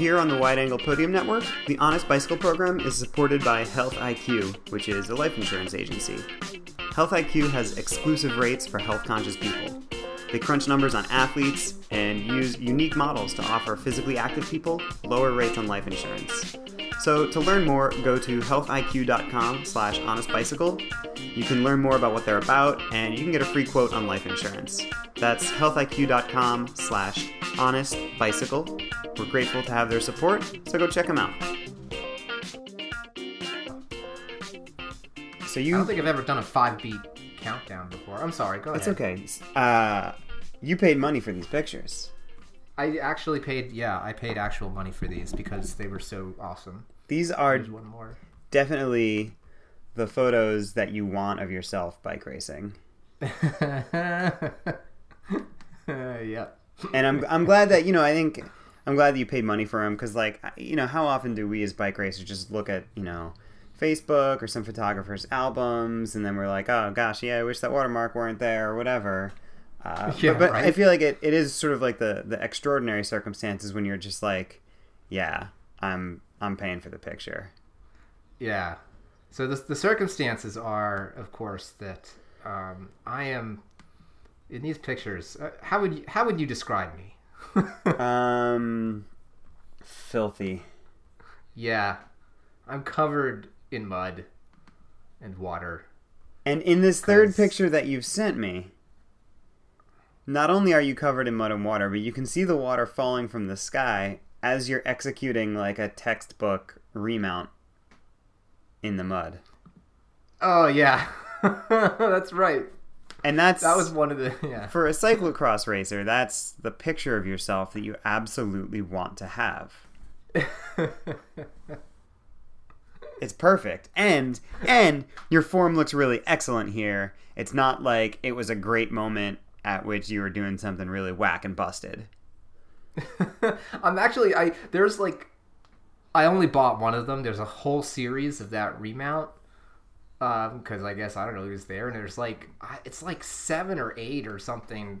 Here on the Wide Angle Podium Network, the Honest Bicycle program is supported by Health IQ, which is a life insurance agency. Health IQ has exclusive rates for health conscious people. They crunch numbers on athletes and use unique models to offer physically active people lower rates on life insurance. So to learn more, go to healthiq.com slash honestbicycle. You can learn more about what they're about, and you can get a free quote on life insurance. That's healthiq.com slash honestbicycle. We're grateful to have their support, so go check them out. So you, I don't think I've ever done a five beat countdown before. I'm sorry. Go It's ahead. okay. Uh, you paid money for these pictures. I actually paid. Yeah, I paid actual money for these because they were so awesome. These are There's one more. definitely the photos that you want of yourself bike racing. yeah. And I'm I'm glad that you know I think I'm glad that you paid money for them because like you know how often do we as bike racers just look at you know Facebook or some photographer's albums and then we're like oh gosh yeah I wish that watermark weren't there or whatever. Uh, Yeah, but, but right. I feel like it, it is sort of like the the extraordinary circumstances when you're just like yeah I'm I'm paying for the picture. Yeah. So the the circumstances are, of course, that um, I am in these pictures. Uh, how would you how would you describe me? Um, filthy. yeah, I'm covered in mud and water. And in this third picture that you've sent me, not only are you covered in mud and water, but you can see the water falling from the sky as you're executing like a textbook remount in the mud. Oh yeah, that's right. And that's That was one of the yeah. for a cyclocross racer, that's the picture of yourself that you absolutely want to have. It's perfect. And and your form looks really excellent here. It's not like it was a great moment at which you were doing something really whack and busted. I'm actually I there's like I only bought one of them. There's a whole series of that remount um, because I guess I don't know who's there, and there's like it's like seven or eight or something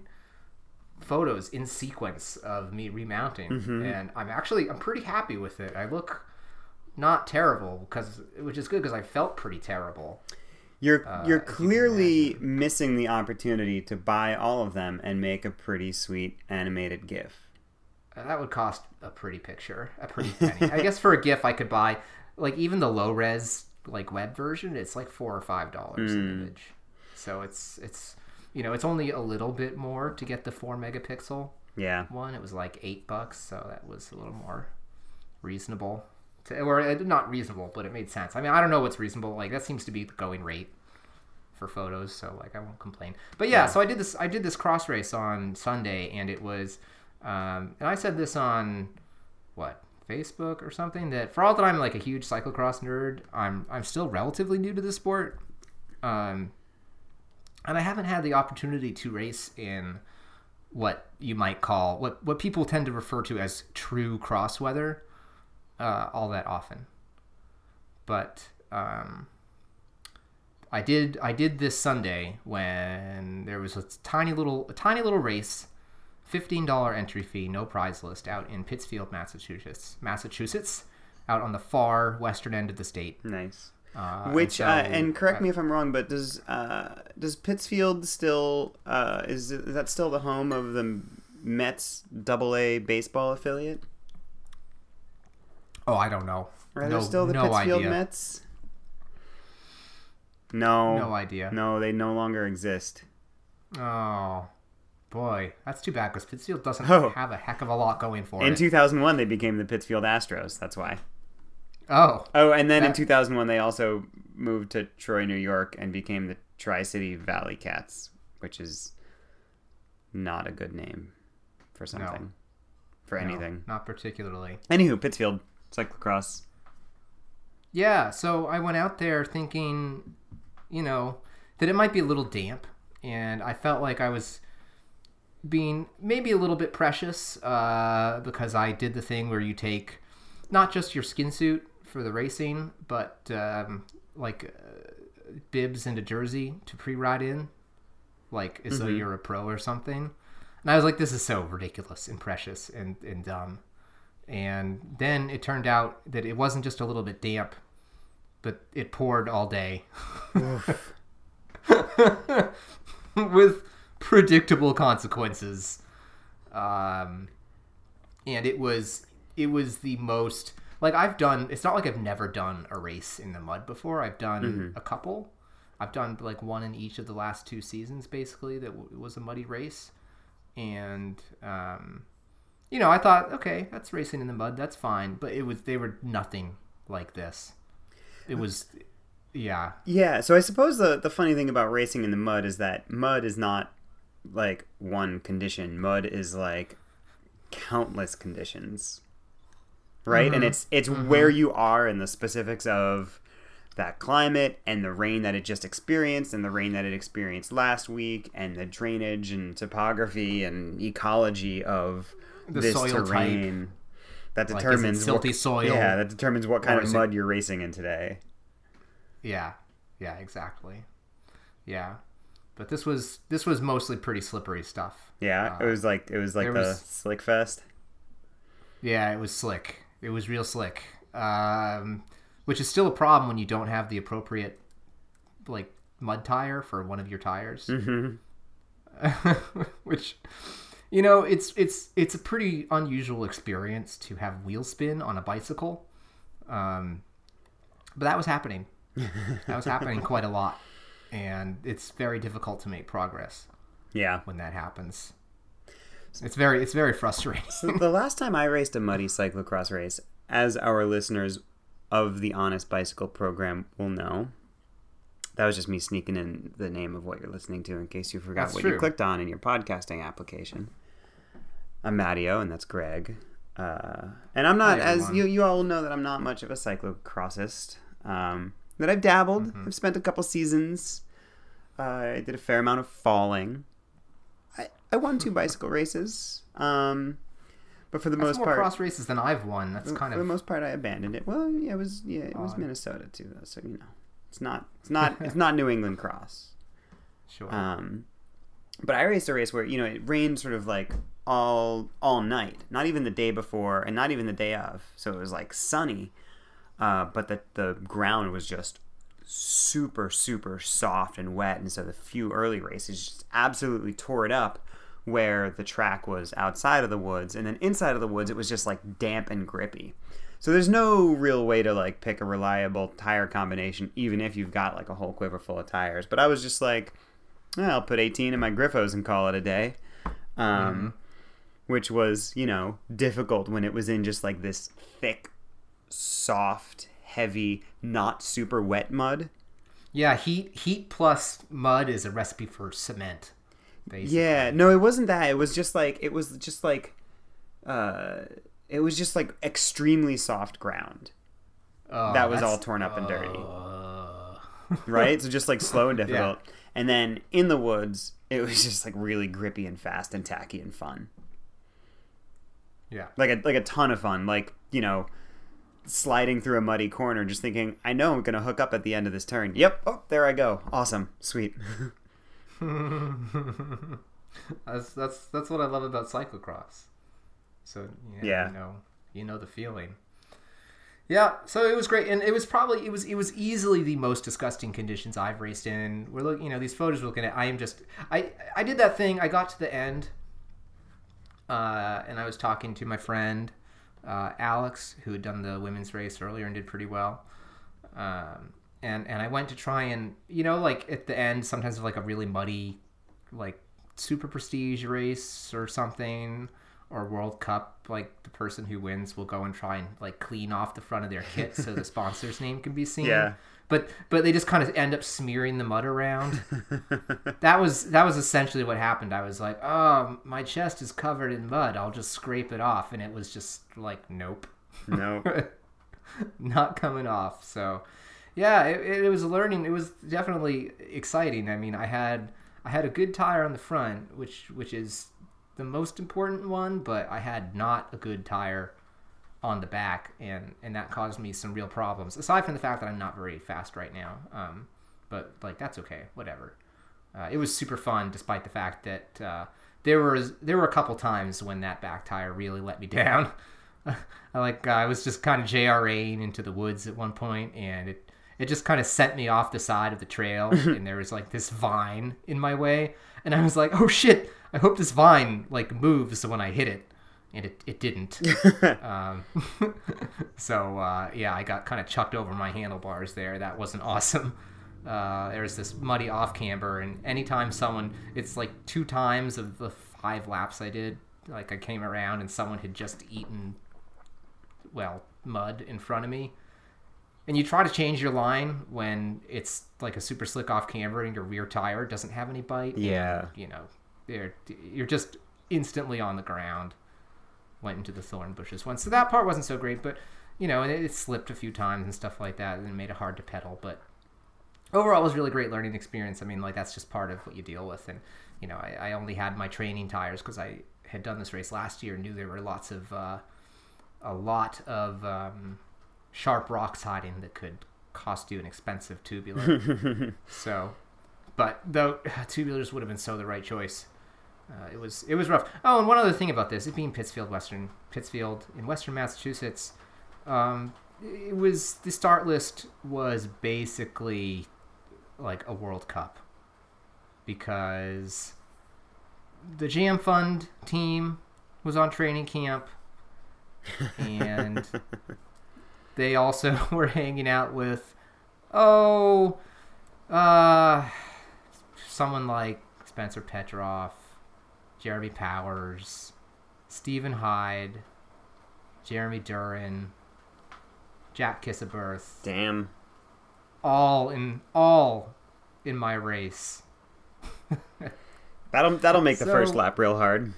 photos in sequence of me remounting, mm-hmm. and I'm actually I'm pretty happy with it. I look not terrible because which is good because I felt pretty terrible. You're Uh, you're as you clearly missing the opportunity to buy all of them and make a pretty sweet animated GIF. Uh, That would cost a pretty picture, a pretty penny. I guess for a GIF, I could buy like even the low res like web version. It's like four or five dollars an image, so it's it's you know it's only a little bit more to get the four megapixel Yeah. one. It was like eight bucks, so that was a little more reasonable. To, or not reasonable, but it made sense. I mean, I don't know what's reasonable. Like that seems to be the going rate for photos, so like I won't complain. But yeah, so I did this. I did this cross race on Sunday, and it was, um, and I said this on what Facebook or something that for all that I'm like a huge cyclocross nerd, I'm I'm still relatively new to the sport, um, and I haven't had the opportunity to race in what you might call what what people tend to refer to as true cross weather uh, all that often. But um, I did I did this Sunday when there was a tiny little a tiny little race, fifteen dollar entry fee, no prize list, out in Pittsfield, Massachusetts, Massachusetts, out on the far western end of the state. Nice. Uh, Which so- uh, and correct me if I'm wrong, but does uh, does Pittsfield still uh, is, is that still the home of the Mets Double A baseball affiliate? Oh, I don't know. Are no, there still the no Pittsfield idea. Mets? No, No idea. no, they no longer exist. Oh, boy, that's too bad because Pittsfield doesn't Oh. have a heck of a lot going for it. In 2001, they became the Pittsfield Astros. That's why. oh, Oh, and then in 2001, they also moved to Troy, New York, and became the Tri City Valley Cats, which is not a good name for something, for no, anything. not particularly. Anywho, Pittsfield cyclocross. Yeah, so I went out there thinking, you know, that it might be a little damp, and I felt like I was being maybe a little bit precious uh, because I did the thing where you take not just your skin suit for the racing, but um, like uh, bibs and a jersey to pre-ride in, like as though you're a pro or something. And I was like, this is so ridiculous and precious and, and dumb. And then it turned out that it wasn't just a little bit damp, but it poured all day. with predictable consequences. Um, and it was it was the most like I've done. It's not like I've never done a race in the mud before. I've done a couple. I've done like one in each of the last two seasons, basically. That w- was a muddy race, and um, you know, I thought, okay, that's racing in the mud. That's fine. But it was they were nothing like this. It was, yeah, Yeah, so I suppose the the funny thing about racing in the mud is that mud is not like one condition. Mud is like countless conditions. Right? And mm-hmm. it's it's mm-hmm. where you are in the specifics of that climate and the rain that it just experienced and the rain that it experienced last week and the drainage and topography and ecology of The this soil type. terrain that Like, is it determines what- silty soil? Yeah, that determines what kind of is it- mud you're racing in today. yeah, yeah, exactly, yeah. But this was this was mostly pretty slippery stuff. Yeah, it was like it was like the was- slick fest. Yeah, it was slick. It was real slick. Um, which is still a problem when you don't have the appropriate like mud tire for one of your tires. which you know, it's it's it's a pretty unusual experience to have wheel spin on a bicycle. Um, but that was happening. That was happening quite a lot. And it's very difficult to make progress Yeah. when that happens. It's very it's very frustrating. So the last time I raced a muddy cyclocross race, as our listeners of the Honest Bicycle program will know, that was just me sneaking in the name of what you're listening to in case you forgot That's what you clicked on in your podcasting application. I'm Matteo, and that's Greg. Uh, and I'm not, as you you all know, that I'm not much of a cyclocrossist. Um, that I've dabbled. Mm-hmm. I've spent a couple seasons. Uh, I did a fair amount of falling. I, I won two bicycle races. Um, but for the That's most more part, cross races than I've won. That's kind for the most part, I abandoned it. Well, yeah, it was yeah, it was Odd. Minnesota too, though. So you know, it's not it's not it's not New England cross. sure. Um, but I raced a race where you know it rained sort of like all all night, not even the day before, and not even the day of. So it was like sunny, uh, but the the ground was just super super soft and wet, and so the few early races just absolutely tore it up. Where the track was outside of the woods, and then inside of the woods, it was just like damp and grippy. So there's no real way to like pick a reliable tire combination, even if you've got like a whole quiver full of tires. But I was just like, "Eh, I'll put 18 in my Grifos and call it a day. Um, Which was, you know, difficult when it was in just like this thick, soft, heavy, not super wet mud. yeah, heat heat plus mud is a recipe for cement. Basically. Yeah, no, it wasn't that. It was just like it was just like, uh, it was just like extremely soft ground Oh, that was all torn up and dirty. uh, right? So just like slow and difficult. And then in the woods, it was just like really grippy and fast and tacky and fun. Yeah. Like a like a ton of fun. Like, you know, sliding through a muddy corner just thinking, I know I'm gonna hook up at the end of this turn. Yep, oh there I go. Awesome. Sweet. That's that's that's what I love about cyclocross. So yeah, Yeah. you know, you know the feeling. Yeah, so it was great, and it was probably it was it was easily the most disgusting conditions I've raced in. We're looking, you know, these photos we're looking at. I am just, I I did that thing. I got to the end, uh, and I was talking to my friend uh, Alex, who had done the women's race earlier and did pretty well. Um, and and I went to try and you know like at the end sometimes of like a really muddy like super prestige race or something or World Cup, like the person who wins will go and try and like clean off the front of their kit so the sponsor's name can be seen. Yeah. But but they just kind of end up smearing the mud around. that was that was essentially what happened. I was like, oh, my chest is covered in mud. I'll just scrape it off, and it was just like, nope no. not coming off. So, yeah, it, it was learning. It was definitely exciting. I mean, I had I had a good tire on the front, which which is the most important one, but I had not a good tire on the back, and and that caused me some real problems. Aside from the fact that I'm not very fast right now, um, but like that's okay, whatever. Uh, it was super fun, despite the fact that uh, there was there were a couple times when that back tire really let me down. I like I was just kind of JRAing into the woods at one point, and it it just kind of sent me off the side of the trail, and there was like this vine in my way, and I was like, oh shit! I hope this vine like moves when I hit it, and it it didn't. um, so uh, yeah, I got kind of chucked over my handlebars there. That wasn't awesome. Uh, there's this muddy off camber, and anytime someone, it's like two times of the five laps I did, like I came around and someone had just eaten, well, mud in front of me. And you try to change your line when it's like a super slick off camber and your rear tire doesn't have any bite. Yeah. And, you know, you're, you're just instantly on the ground. Went into the thorn bushes once. So that part wasn't so great, but, you know, and it, it slipped a few times and stuff like that and made it hard to pedal. But overall, it was really great learning experience. I mean, like, that's just part of what you deal with. And, you know, I, I only had my training tires because I had done this race last year and knew there were lots of, uh, a lot of um, sharp rocks hiding that could cost you an expensive tubular. so, but though tubulars would have been so the right choice. Uh, it was it was rough. Oh, and one other thing about this, it being Pittsfield, Western Pittsfield in Western Massachusetts, um, it was the start list was basically like a World Cup because the Jam Fund team was on training camp and they also were hanging out with oh uh someone like Spencer Petrov, Jeremy Powers, Stephen Hyde, Jeremy Durrin, Jack Kisseberth, Damn. all in all in my race. That'll that'll make the So- first lap real hard.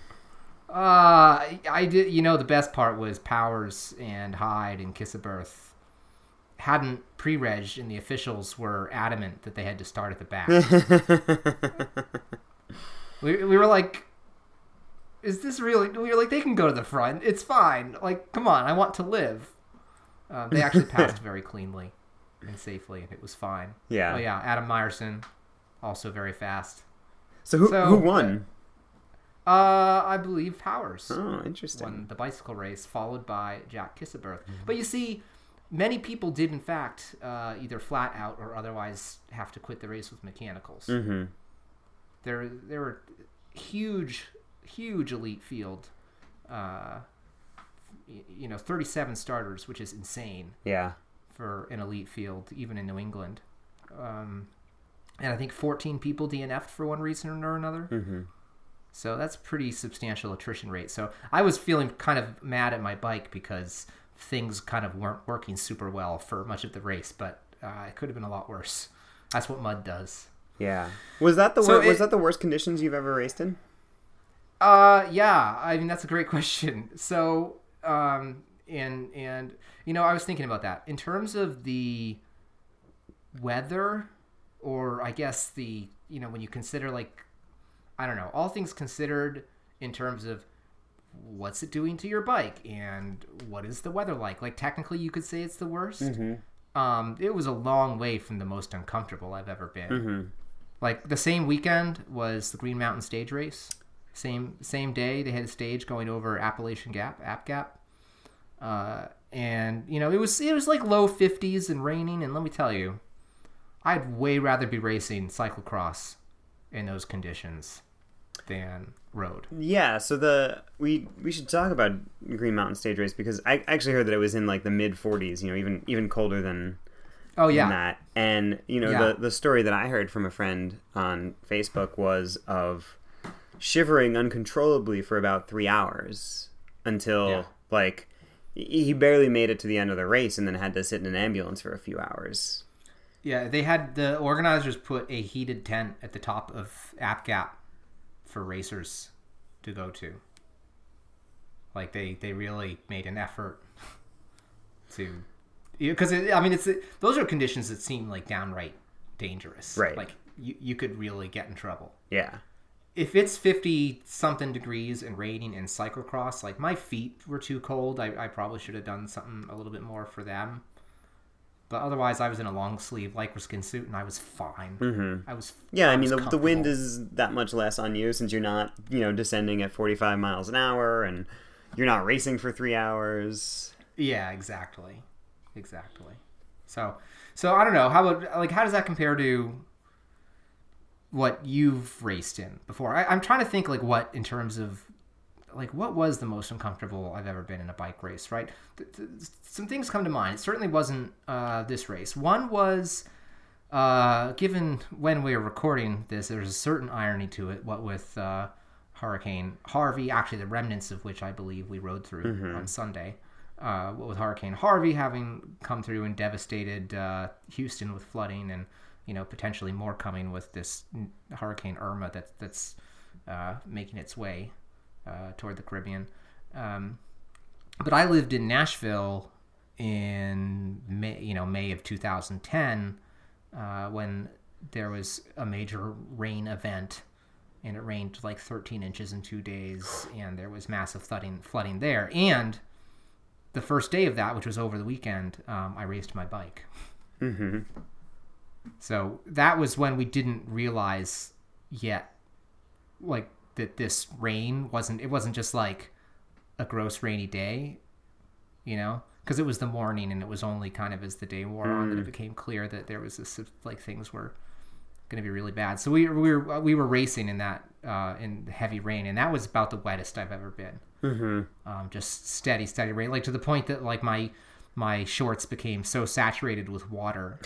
Uh, I did. You know, the best part was Powers and Hyde and Kisseberth hadn't pre-reg, and the officials were adamant that they had to start at the back. we, we were like, "Is this really?" We were like, "They can go to the front. It's fine. Like, come on, I want to live." Uh, they actually passed very cleanly and safely, and it was fine. Yeah. Oh yeah, Adam Myerson, also very fast. So who So, who won? Uh, I believe Powers. Oh, interesting. won the bicycle race, followed by Jack Kisseberth. But you see, many people did in fact uh, either flat out or otherwise have to quit the race with mechanicals. Mm-hmm. There, there were huge, huge elite field. Uh, you know, 37 starters, which is insane Yeah. for an elite field, even in New England. Um, and I think 14 people DNF'd for one reason or another. Mm-hmm. So that's pretty substantial attrition rate. So I was feeling kind of mad at my bike because things kind of weren't working super well for much of the race, but uh, it could have been a lot worse. That's what mud does. Yeah. Was that the So wor- was that the worst conditions you've ever raced in? Uh, yeah. I mean, that's a great question. So, um, and and you know, I was thinking about that in terms of the weather, or I guess the you know when you consider like, I don't know, all things considered in terms of what's it doing to your bike and what is the weather like. Like technically, you could say it's the worst. Um, it was a long way from the most uncomfortable I've ever been. Mm-hmm. Like the same weekend was the Green Mountain Stage Race. Same same day they had a stage going over Appalachian Gap, App Gap. Uh, and you know it was it was like low 50s and raining and let me tell you I'd way rather be racing cyclocross in those conditions than road. Yeah, so the we we should talk about Green Mountain Stage Race because I actually heard that it was in like the mid 40s, you know, even even colder than Oh than yeah. that. And you know, Yeah. the the story that I heard from a friend on Facebook was of shivering uncontrollably for about 3 hours until Yeah. like he he barely made it to the end of the race and then had to sit in an ambulance for a few hours. Yeah, they had the organizers put a heated tent at the top of App Gap for racers to go to. Like they they really made an effort to because I mean it's those are conditions that seem like downright dangerous. Right. Like you you could really get in trouble. Yeah. If it's 50 something degrees and raining in cyclocross, like my feet were too cold. I, I probably should have done something a little bit more for them. But otherwise, I was in a long sleeve lycra skin suit and I was fine. Mhm. I was Yeah, I, mean the, the wind is that much less on you since you're not, you know, descending at 45 miles an hour and you're not racing for three hours. Yeah, exactly, exactly. So, so I don't know how about like how does that compare to what you've raced in before? I, I'm trying to think like what in terms of like what was the most uncomfortable I've ever been in a bike race, right? Th- th- some things come to mind. It certainly wasn't uh, this race. One was, uh, given when we were recording this, there's a certain irony to it. What with uh, Hurricane Harvey, actually the remnants of which I believe we rode through on Sunday. Uh, what with Hurricane Harvey having come through and devastated uh, Houston with flooding, and you know potentially more coming with this Hurricane Irma that that's uh, making its way uh, toward the Caribbean. Um, but I lived in Nashville in May, you know, May of 2010 uh, when there was a major rain event, and it rained like 13 inches in two days, and there was massive flooding flooding there. And the first day of that, which was over the weekend, um, I raced my bike. Mm-hmm. So that was when we didn't realize yet, like that this rain wasn't. It wasn't just like a gross rainy day, you know, because it was the morning and it was only kind of as the day wore on that it became clear that there was this like things were going to be really bad. So we we were we were racing in that uh, in heavy rain, and that was about the wettest I've ever been. Mm-hmm. Um, just steady, steady rain, like to the point that like my my shorts became so saturated with water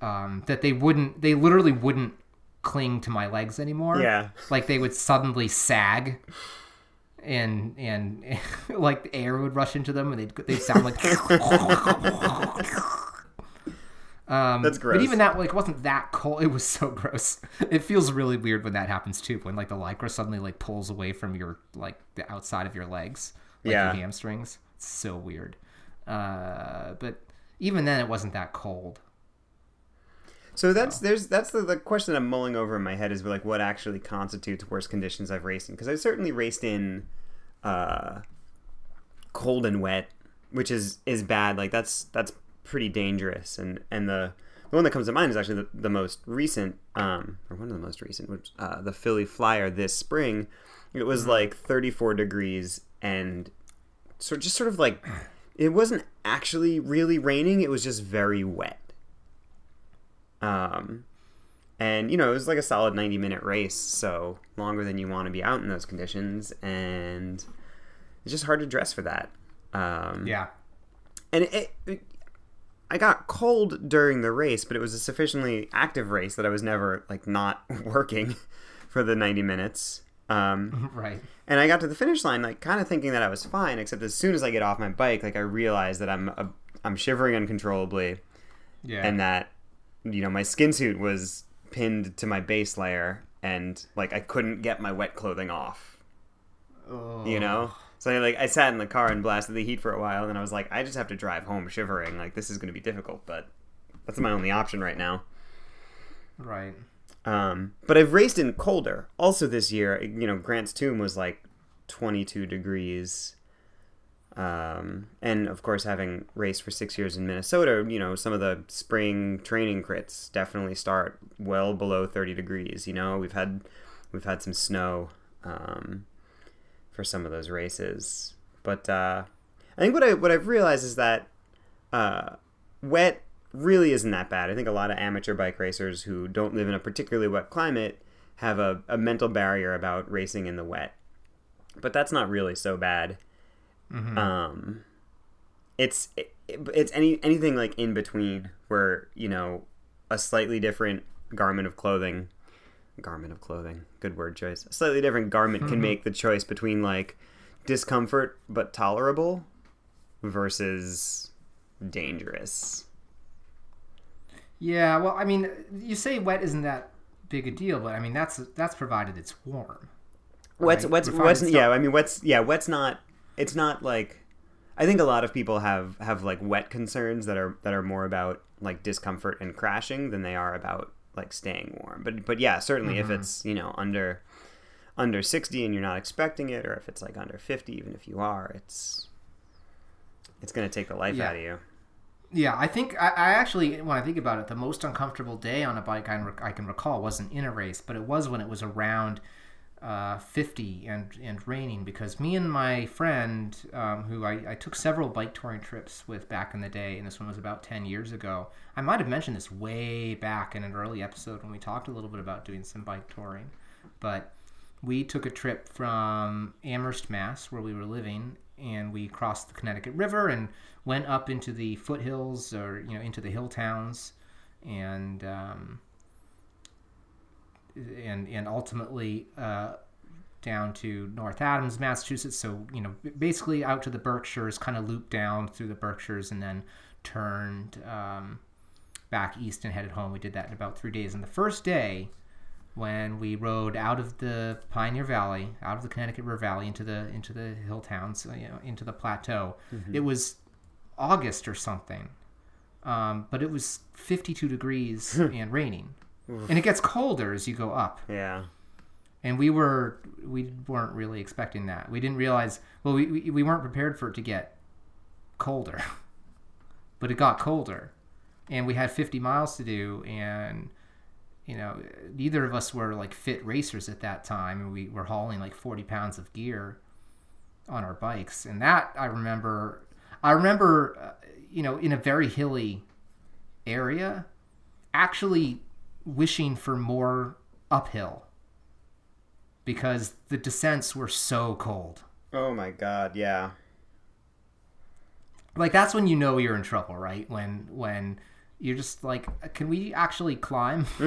um, that they wouldn't they literally wouldn't cling to my legs anymore Yeah. like they would suddenly sag and and like air would rush into them and they'd they sound like um That's gross. but even that like wasn't that cold it was so gross it feels really weird when that happens too when like the lycra suddenly like pulls away from your like the outside of your legs like Yeah. your hamstrings it's so weird uh but even then it wasn't that cold So that's there's that's the, the question I'm mulling over in my head is like what actually constitutes worst conditions I've raced in because I've certainly raced in uh, cold and wet, which is is bad. Like that's that's pretty dangerous. And and the the one that comes to mind is actually the, the most recent, um, or one of the most recent, which uh, the Philly Flyer this spring. It was like 34 degrees and so just sort of like it wasn't actually really raining. It was just very wet. Um, and you know, it was like a solid 90 minute race, so longer than you want to be out in those conditions, and it's just hard to dress for that. Um, yeah and it, it, I got cold during the race, but it was a sufficiently active race that I was never like not working for the 90 minutes. Um, right and I got to the finish line like kind of thinking that I was fine, except as soon as I get off my bike, like I realize that I'm i I'm shivering uncontrollably, yeah and that you know my skin suit was pinned to my base layer, and like I couldn't get my wet clothing off. Oh. You know, so I, like I sat in the car and blasted the heat for a while, and then I was like, I just have to drive home shivering. Like this is going to be difficult, but that's my only option right now. right Um, but I've raced in colder. Also this year, you know, Grant's Tomb was like 22 degrees. Um, and of course, having raced for six years in Minnesota, you know, some of the spring training crits definitely start well below 30 degrees. You know, we've had we've had some snow um, for some of those races, but uh, I think what I what I've realized is that uh, wet really isn't that bad. I think a lot of amateur bike racers who don't live in a particularly wet climate have a, a mental barrier about racing in the wet. But that's not really so bad. Um, it's it, it's any anything like in between where you know a slightly different garment of clothing, garment of clothing, good word choice. A slightly different garment can make the choice between like discomfort but tolerable versus dangerous. Yeah, well, I mean, you say wet isn't that big a deal, but I mean that's that's provided it's warm. Wet's Right. Refined wet's stuff. yeah. I mean, wet's yeah. Wet's not. It's not like. I think a lot of people have have like wet concerns that are that are more about like discomfort and crashing than they are about like staying warm. But but yeah, certainly Mm-hmm. if it's you know under under sixty and you're not expecting it, or if it's like under fifty, even if you are, it's it's gonna take the life Yeah. out of you. Yeah, I think I, I actually, when I think about it, the most uncomfortable day on a bike I, I can recall wasn't in a race, but it was when it was around uh, 50 and, and raining because me and my friend, um, who I, I took several bike touring trips with back in the day, and this one was about 10 years ago. I might have mentioned this way back in an early episode when we talked a little bit about doing some bike touring. But we took a trip from Amherst, Mass, where we were living, and we crossed the Connecticut River and went up into the foothills or, you know, into the hill towns. And, um, and and ultimately uh, down to North Adams, Massachusetts. So you know, basically out to the Berkshires, kind of looped down through the Berkshires, and then turned um, back east and headed home. We did that in about three days. And the first day, when we rode out of the Pioneer Valley, out of the Connecticut River Valley into the into the hill towns, you know, into the plateau, mm-hmm. it was August or something. Um, but it was 52 degrees and raining Oof. and it gets colder as you go up. Yeah. And we were we weren't really expecting that. We didn't realize. Well, we we, we weren't prepared for it to get colder, but it got colder, and we had 50 miles to do, and you know neither of us were like fit racers at that time, and we were hauling like 40 pounds of gear on our bikes, and that I remember. I remember, uh, you know, in a very hilly area, actually wishing for more uphill because the descents were so cold. Oh my god, yeah. Like that's when you know you're in trouble, right? When when you're just like, can we actually climb?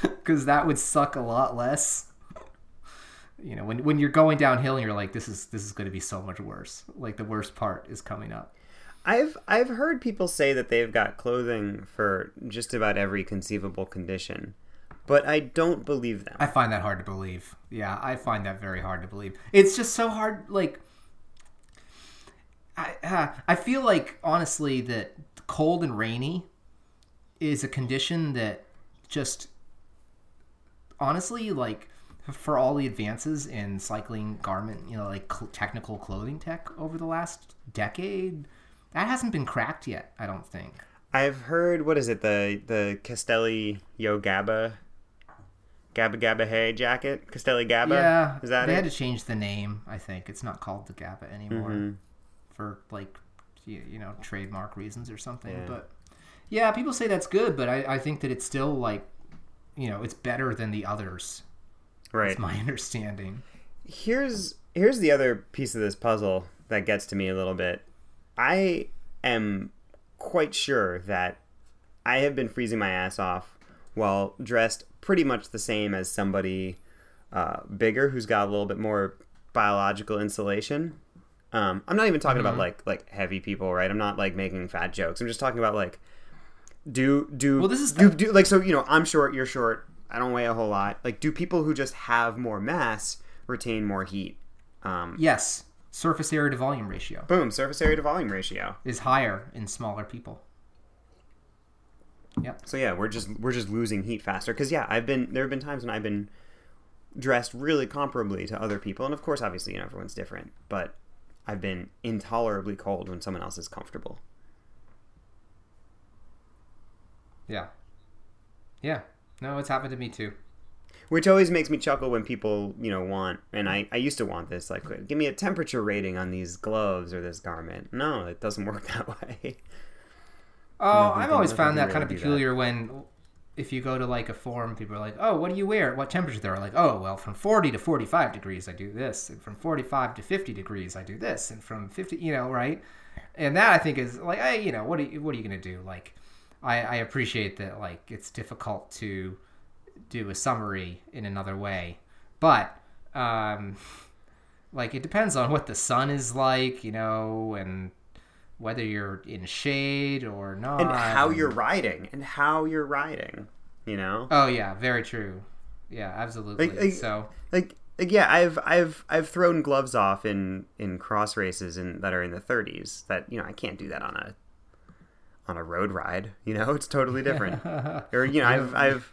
Because that would suck a lot less. You know, when when you're going downhill and you're like, this is this is going to be so much worse. Like the worst part is coming up. I've I've heard people say that they've got clothing for just about every conceivable condition, but I don't believe them. I find that hard to believe. Yeah, I find that very hard to believe. It's just so hard. Like, I uh, I feel like honestly that cold and rainy is a condition that just honestly like for all the advances in cycling garment, you know, like cl- technical clothing tech over the last decade that hasn't been cracked yet, I don't think. I've heard what is it the the Castelli Yo Gabba Gabba Gabba Hey jacket Castelli Gabba. Yeah, is that they it? had to change the name. I think it's not called the Gabba anymore mm-hmm. for like you, you, know trademark reasons or something. Yeah. But yeah, people say that's good, but I, I think that it's still like you know it's better than the others. Right. That's my understanding. Here's here's the other piece of this puzzle that gets to me a little bit I am quite sure that I have been freezing my ass off while dressed pretty much the same as somebody uh, bigger who's got a little bit more biological insulation. Um, I'm not even talking mm-hmm. about like like heavy people, right? I'm not like making fat jokes. I'm just talking about like do do well. This is do, do like so. You know, I'm short. You're short. I don't weigh a whole lot. Like, do people who just have more mass retain more heat? Um, yes surface area to volume ratio. Boom, surface area to volume ratio is higher in smaller people. Yep. So yeah, we're just we're just losing heat faster because yeah, I've been there have been times when I've been dressed really comparably to other people, and of course, obviously, you know, everyone's different, but I've been intolerably cold when someone else is comfortable. Yeah. Yeah. No, it's happened to me too. Which always makes me chuckle when people you know want and I, I used to want this like give me a temperature rating on these gloves or this garment. No it doesn't work that way. Oh i've always found that kind of peculiar when if you go to like a forum people are like oh what do you wear? What temperature? They're like oh well from 40 to 45 degrees i do this and from 45 to 50 degrees i do this and from 50 you know right? And that i think is like hey you know what are you, what are you gonna do? Like I, I appreciate that like it's difficult to do a summary in another way. But um, like it depends on what the sun is like, you know, and whether you're in shade or not, and how you're riding, and how you're riding, you know. Oh yeah, very true. Yeah, absolutely. Like, like, so like like yeah, I've I've I've thrown gloves off in in cross races in that are in the 30s. That you know I can't do that on a on a road ride. You know, it's totally different. or you know, I've I've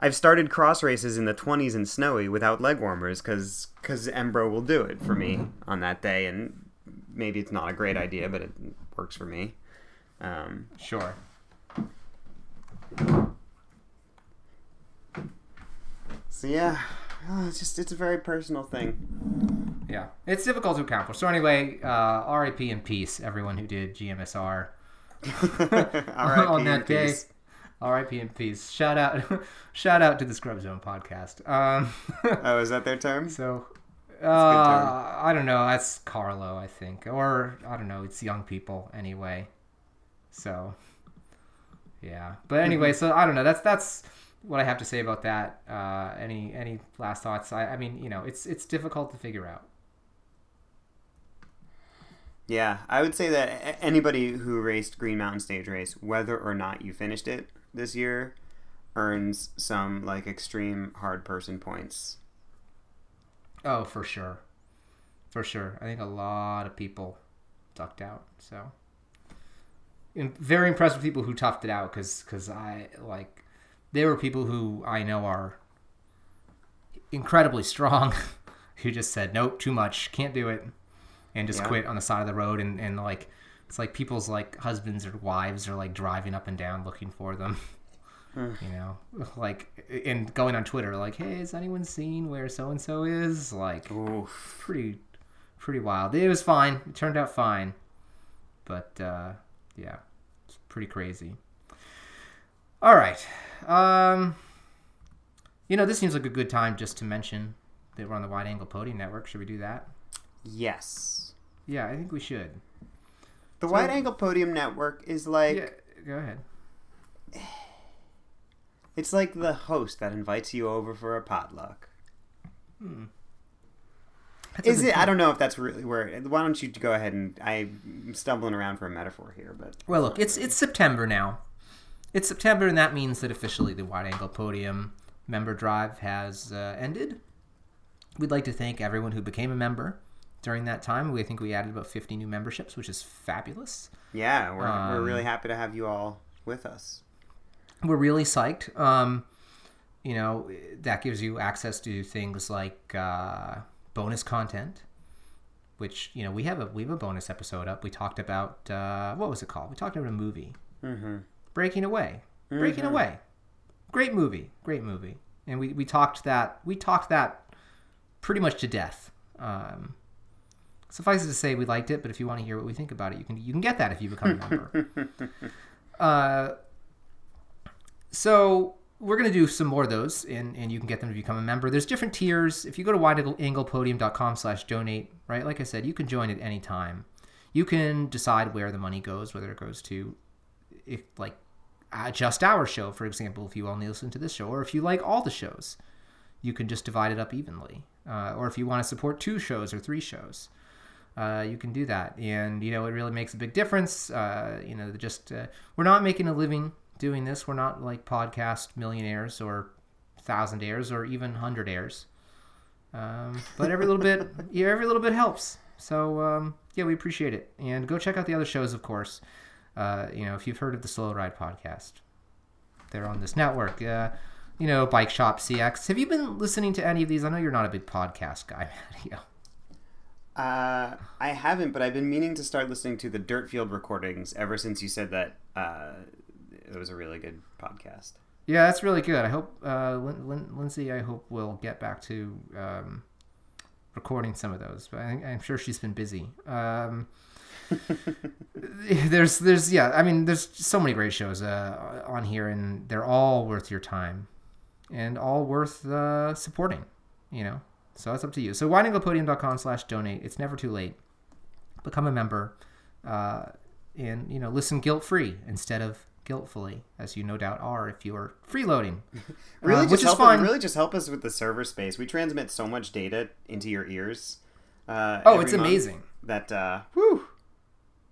I've started cross races in the 20s and snowy without leg warmers because because Embro will do it for me mm-hmm. on that day, and maybe it's not a great idea, but it works for me. Um, sure. So yeah, oh, it's just it's a very personal thing. Yeah, it's difficult to account for. So anyway, uh, R.I.P. in peace, everyone who did GMSR on that day. R.I.P. in peace. Shout out, shout out to the Scrub Zone podcast. Um, oh, is that their term? So, uh, I don't know. That's Carlo, I think, or I don't know. It's young people anyway. So, yeah. But anyway, so I don't know. That's that's what I have to say about that. Uh, any any last thoughts? I, I mean, you know, it's it's difficult to figure out. Yeah, I would say that anybody who raced Green Mountain Stage Race, whether or not you finished it this year, earns some like extreme hard person points. Oh, for sure, for sure. I think a lot of people ducked out. So, and very impressed with people who toughed it out because because I like there were people who I know are incredibly strong who just said nope, too much, can't do it and just yeah. quit on the side of the road and, and like it's like people's like husbands or wives are like driving up and down looking for them hmm. you know? Like and going on twitter like hey has anyone seen where so and so is? Like Oof. pretty pretty wild. It was fine. It turned out fine. But uh yeah it's pretty crazy. All right. Um you know this seems like a good time just to mention that we're on the wide angle podium network. Should we do that? Yes. Yeah, I think we should. The so, Wide Angle Podium Network is like. Yeah, go ahead. It's like the host that invites you over for a potluck. Hmm. Is it? I don't know if that's really where. Why don't you go ahead and I'm stumbling around for a metaphor here, but well, look, it's it's September now. It's September, and that means that officially the Wide Angle Podium member drive has uh, ended. We'd like to thank everyone who became a member during that time. We think we added about 50 new memberships, which is fabulous. Yeah, we're, um, we're really happy to have you all with us. We're really psyched. Um, you know, that gives you access to things like uh, bonus content, which you know we have a we have a bonus episode up. We talked about uh, what was it called? We talked about a movie, mm-hmm. Breaking Away. Mm-hmm. Breaking Away, great movie, great movie, and we, we talked that we talked that pretty much to death. Um, Suffice it to say, we liked it. But if you want to hear what we think about it, you can you can get that if you become a member. uh, so we're going to do some more of those, and, and you can get them to become a member. There's different tiers. If you go to wideanglepodium.com slash donate, right, like I said, you can join at any time. You can decide where the money goes, whether it goes to, if like, uh, just our show, for example, if you only listen to this show, or if you like all the shows, you can just divide it up evenly. Uh, or if you want to support two shows or three shows, uh, you can do that. And, you know, it really makes a big difference. Uh, you know, just, uh, we're not making a living doing this. We're not like podcast millionaires or thousand thousandaires or even hundredaires. Um, but every little bit, yeah, every little bit helps. So, um, yeah, we appreciate it. And go check out the other shows, of course. Uh, you know, if you've heard of the Slow Ride podcast, they're on this network. Uh, you know, Bike Shop CX. Have you been listening to any of these? I know you're not a big podcast guy, Matteo. Uh, I haven't, but I've been meaning to start listening to the Dirtfield recordings ever since you said that uh, it was a really good podcast. Yeah, that's really good. I hope uh, Lin- Lin- Lindsay. I hope will get back to um, recording some of those, but I am sure she's been busy. Um, there's, there's, yeah. I mean, there's so many great shows uh, on here, and they're all worth your time, and all worth uh, supporting. You know, so that's up to you. So wideanglepodium.com slash donate. It's never too late. Become a member uh, and, you know, listen guilt-free instead of guiltfully, as you no doubt are if you're freeloading. really, uh, which is fine. Really just help us with the server space. We transmit so much data into your ears. Uh, oh, it's amazing. That, uh, whew.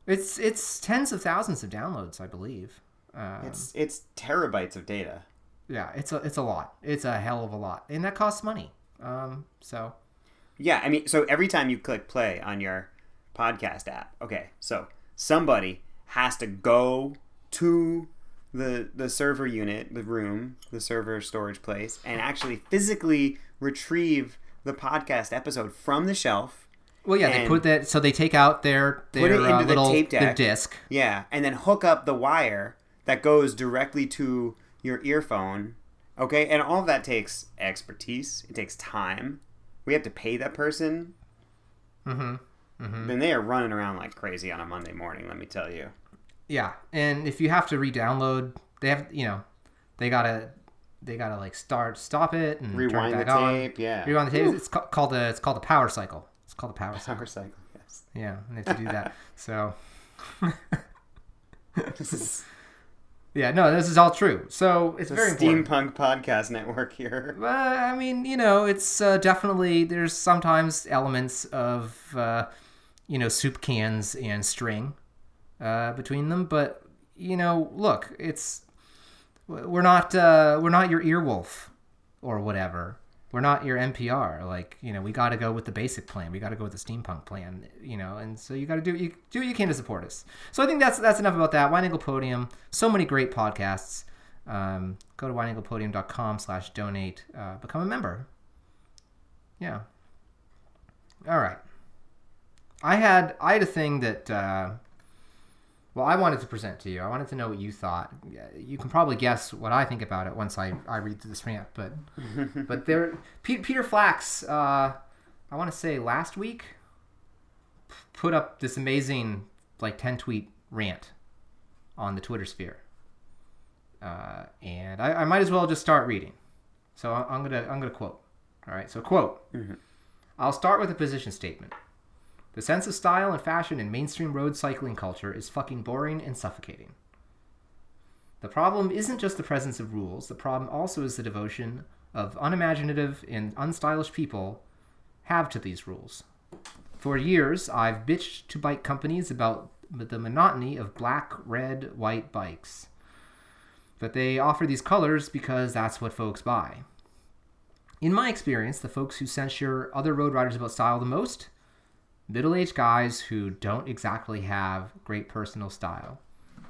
It's, it's tens of thousands of downloads, I believe. Um, it's, it's terabytes of data. Yeah, it's a, it's a lot. It's a hell of a lot. And that costs money. Um, so. Yeah, I mean, so every time you click play on your podcast app, okay, so somebody has to go to the the server unit, the room, the server storage place, and actually physically retrieve the podcast episode from the shelf. Well, yeah, they put that so they take out their their uh, little the tape deck, their disc. Yeah, and then hook up the wire that goes directly to your earphone Okay, and all of that takes expertise. It takes time. We have to pay that person. Mm-hmm. Then they are running around like crazy on a Monday morning. Let me tell you. Yeah, and if you have to re-download, they have you know, they gotta they gotta like start stop it and turn Rewind the on. tape. Yeah. Rewind the tape. It's ca- called a it's called a power cycle. It's called a power cycle. Cycle. Yes. Yeah, and they have to do that. so This is yeah, no, this is all true. So it's the very important. steampunk podcast network here. Uh, I mean, you know, it's uh, definitely there's sometimes elements of uh, you know soup cans and string uh, between them, but you know, look, it's we're not uh, we're not your earwolf or whatever. We're not your NPR. Like you know, we got to go with the basic plan. We got to go with the steampunk plan. You know, and so you got to do you do what you can to support us. So I think that's that's enough about that. Wide Angle Podium. So many great podcasts. Um, go to wideanglepodium.com slash donate. Uh, become a member. Yeah. All right. I had I had a thing that uh, well I wanted to present to you. I wanted to know what you thought. You can probably guess what I think about it once I, I read through this rant. But but there Pe- Peter Flax. Uh, I want to say last week p- put up this amazing like ten tweet rant on the Twitter sphere uh, and I, I might as well just start reading. So I'm gonna I'm gonna quote. All right. So quote. I'll start with a position statement. The sense of style and fashion in mainstream road cycling culture is fucking boring and suffocating. The problem isn't just the presence of rules. The problem also is the devotion of unimaginative and unstylish people have to these rules. For years, I've bitched to bike companies about the monotony of black, red, white bikes but they offer these colors because that's what folks buy. In my experience, the folks who censure other road riders about style the most, middle-aged guys who don't exactly have great personal style.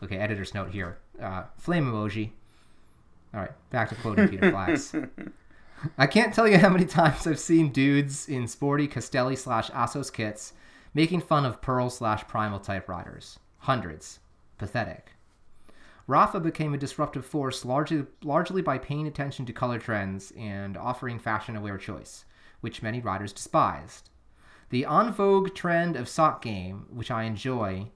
Okay, editor's note here. Uh, flame emoji. All right, back to quoting Peter Flax. I can't tell you how many times I've seen dudes in sporty Castelli slash Assos kits making fun of Pearl slash Primal type riders. Hundreds. Pathetic. Rapha became a disruptive force largely, largely by paying attention to color trends and offering fashion aware choice, which many riders despised. The en vogue trend of sock game, which I enjoy,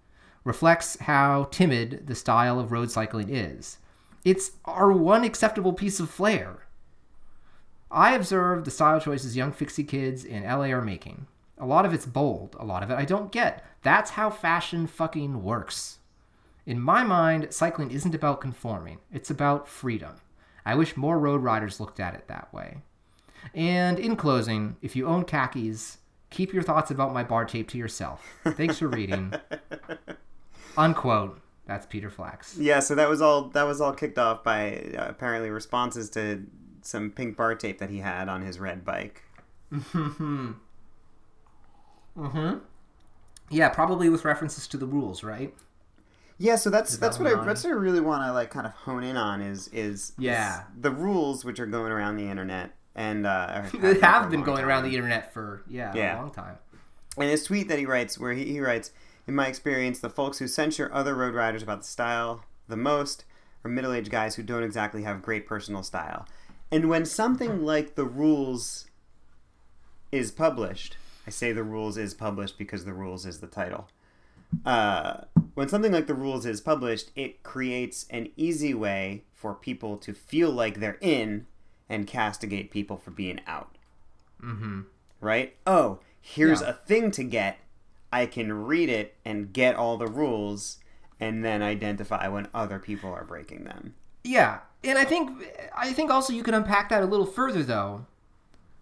reflects how timid the style of road cycling is. It's our one acceptable piece of flair. I observe the style choices young fixie kids in LA are making. A lot of it's bold, a lot of it I don't get. That's how fashion fucking works. In my mind, cycling isn't about conforming, it's about freedom. I wish more road riders looked at it that way. And in closing, if you own khakis, keep your thoughts about my bar tape to yourself. Thanks for reading. Unquote. That's Peter Flax. Yeah, so that was all. That was all kicked off by uh, apparently responses to some pink bar tape that he had on his red bike. Mhm. Mhm. Yeah, probably with references to the rules, right? Yeah, so that's that's what I on? that's what I really want to like kind of hone in on is is Yeah. is the rules which are going around the internet and uh, They have been going around the internet for, yeah, Yeah. a long time. In his tweet that he writes, where he, he writes, In my experience, the folks who censure other road riders about the style the most are middle aged guys who don't exactly have great personal style. And when something like the rules is published, I say the rules is published because the rules is the title. Uh, when something like the rules is published, it creates an easy way for people to feel like they're in and castigate people for being out Mm-hmm. right? Oh, here's Yeah. a thing to get. I can read it and get all the rules and then identify when other people are breaking them. Yeah, and I think I think also you can unpack that a little further though,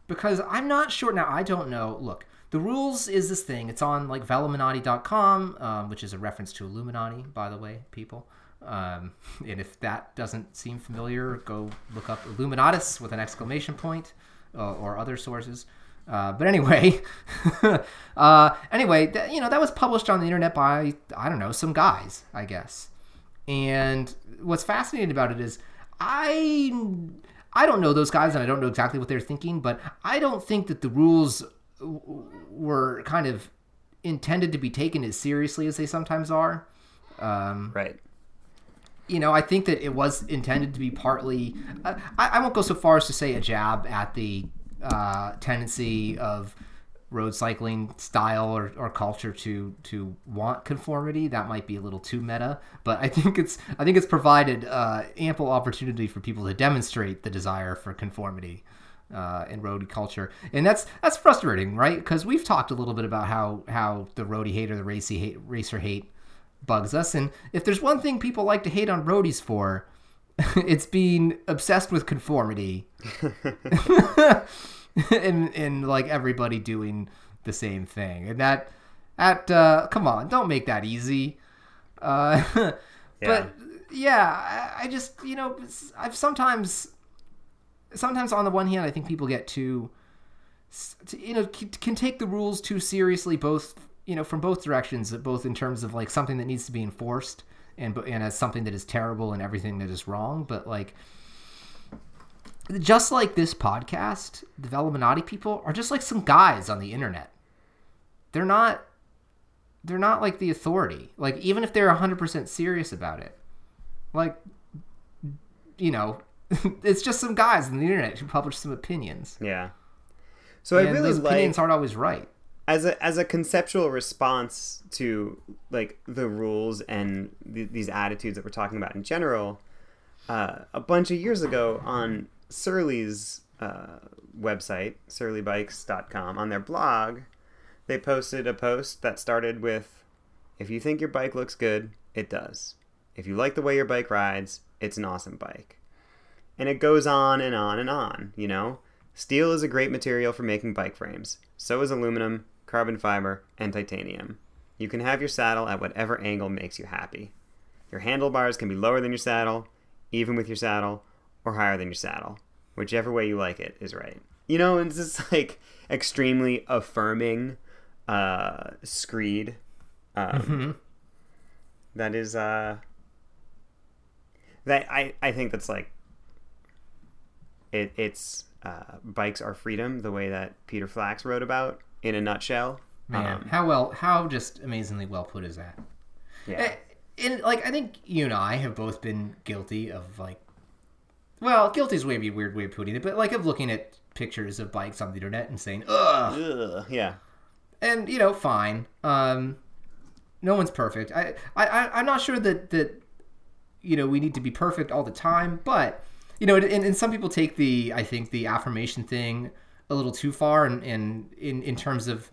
because I'm not sure now. I don't know. Look, the rules is this thing. It's on like velominati.com, um, which is a reference to Illuminati, by the way, people. Um, and if that doesn't seem familiar, go look up Illuminatus with an exclamation point, uh, or other sources. Uh, but anyway, uh, anyway, th- you know that was published on the internet by I don't know some guys, I guess. And what's fascinating about it is I I don't know those guys and I don't know exactly what they're thinking, but I don't think that the rules w- were kind of intended to be taken as seriously as they sometimes are. Um, Right. You know, I think that it was intended to be partly. Uh, I, I won't go so far as to say a jab at the uh, tendency of road cycling style or, or culture to to want conformity that might be a little too meta but i think it's i think it's provided uh, ample opportunity for people to demonstrate the desire for conformity uh, in road culture and that's that's frustrating right because we've talked a little bit about how how the roadie hate or the racy hate racer hate bugs us and if there's one thing people like to hate on roadies for it's being obsessed with conformity. And and like everybody doing the same thing. And that at uh come on don't make that easy. Uh Yeah. but yeah. I, I just you know i've sometimes sometimes on the one hand i think people get too to, you know can take the rules too seriously both you know from both directions both in terms of like something that needs to be enforced and and as something that is terrible and everything that is wrong but like just like this podcast the Velominati people are just like some guys on the internet. They're not they're not like the authority. Like even if they're 100% serious about it like you know it's just some guys on the internet who publish some opinions. Yeah. So I really those like opinions aren't always right as a as a conceptual response to like the rules and th- these attitudes that we're talking about in general. Uh, a bunch of years ago on Surly's uh, website, surlybikes.com, on their blog, they posted a post that started with, "If you think your bike looks good, it does. If you like the way your bike rides, it's an awesome bike." And it goes on and on and on, you know? Steel is a great material for making bike frames. So is aluminum, carbon fiber, and titanium. You can have your saddle at whatever angle makes you happy. Your handlebars can be lower than your saddle, even with your saddle, or higher than your saddle. Whichever way you like it is right. You know, it's just like extremely affirming uh, screed. Um, that is uh, that I, I think that's like it, it's uh, bikes are freedom the way that peter flax wrote about in a nutshell. Man Um, how well how just amazingly well put is that? Yeah. Eh, and like I think you and I have both been guilty of like, well, guilty is maybe a weird way of putting it, but like of looking at pictures of bikes on the internet and saying, ugh, Ugh, yeah. And you know, fine. Um, no one's perfect. I, I, I I'm not sure that that you know we need to be perfect all the time, but you know, and, and some people take the I think the affirmation thing a little too far, and in, in in terms of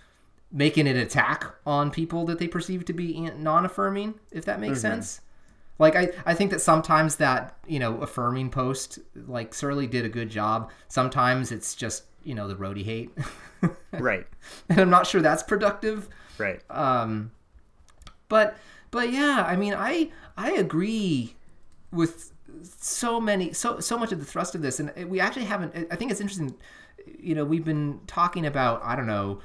making an attack on people that they perceive to be non-affirming, if that makes sense. Like I, I think that sometimes that you know affirming post like Surly did a good job. Sometimes it's just you know the roadie hate, right and I'm not sure that's productive. right Um, but but yeah, I mean, I I agree with so many so so much of the thrust of this, and we actually haven't. I think it's interesting. You know, we've been talking about I don't know,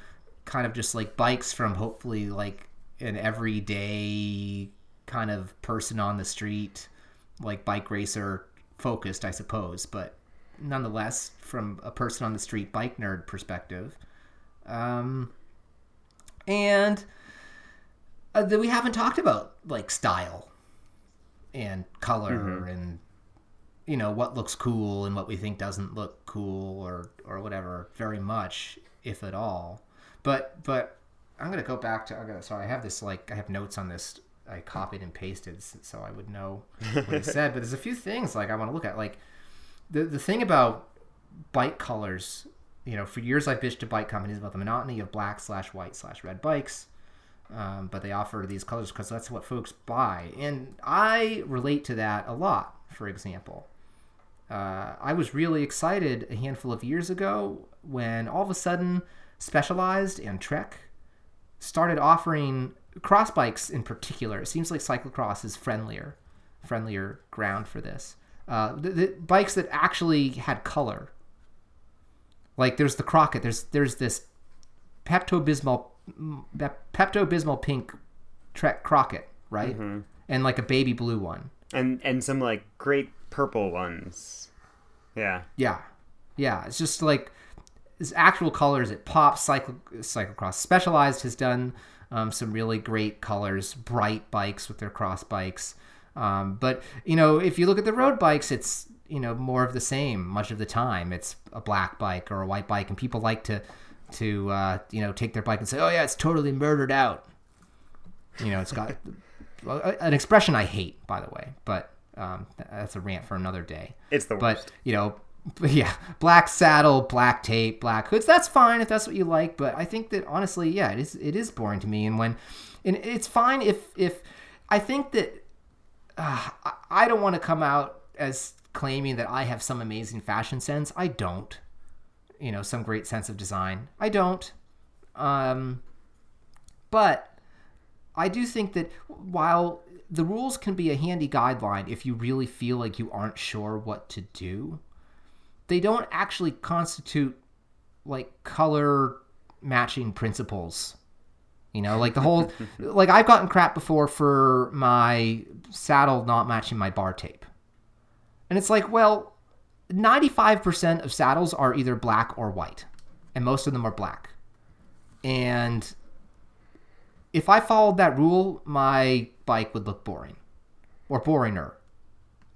kind of just like bikes from hopefully like an everyday kind of person on the street, like bike racer focused, I suppose, but nonetheless from a person on the street bike nerd perspective. Um, and uh, that we haven't talked about like style and color and you know what looks cool and what we think doesn't look cool or or whatever very much if at all. But but i'm gonna go back to i'm gonna sorry i have this like i have notes on this. I copied and pasted so i would know what he said. But there's a few things like i want to look at like the the thing about bike colors you know for years i've bitched to bike companies about the monotony of black slash white slash red bikes um, but they offer these colors because that's what folks buy. And i relate to that a lot for example uh, i was really excited a handful of years ago when all of a sudden specialized and trek started offering cross bikes in particular it seems like cyclocross is friendlier friendlier ground for this uh, the, the bikes that actually had color like there's the crockett there's there's this Pepto Bismol Pepto Bismol pink Trek Crockett, right? And like a baby blue one. and and some like great purple ones yeah Yeah, yeah. It's just like it's actual colors. It pops. Cycle Cyclocross Specialized has done um, some really great colors, bright bikes with their cross bikes. Um, but you know, if you look at the road bikes, it's you know more of the same much of the time. It's a black bike or a white bike, and people like to to uh, you know take their bike and say, "Oh yeah, it's totally murdered out." You know, it's got an expression I hate, by the way, but um, that's a rant for another day. It's the But worst. you know, yeah, black saddle, black tape, black hoods. That's fine if that's what you like. But I think that honestly, yeah, it is. It is boring to me. And when, and it's fine if if I think that uh, I- I don't want to come out as claiming that I have some amazing fashion sense. I don't. You know, some great sense of design. I don't. Um, but I do think that while the rules can be a handy guideline if you really feel like you aren't sure what to do, they don't actually constitute like color matching principles. You know, like the whole like I've gotten crap before for my saddle not matching my bar tape. And it's like, well, 95% of saddles are either black or white, and most of them are black. And if I followed that rule, my bike would look boring or boringer.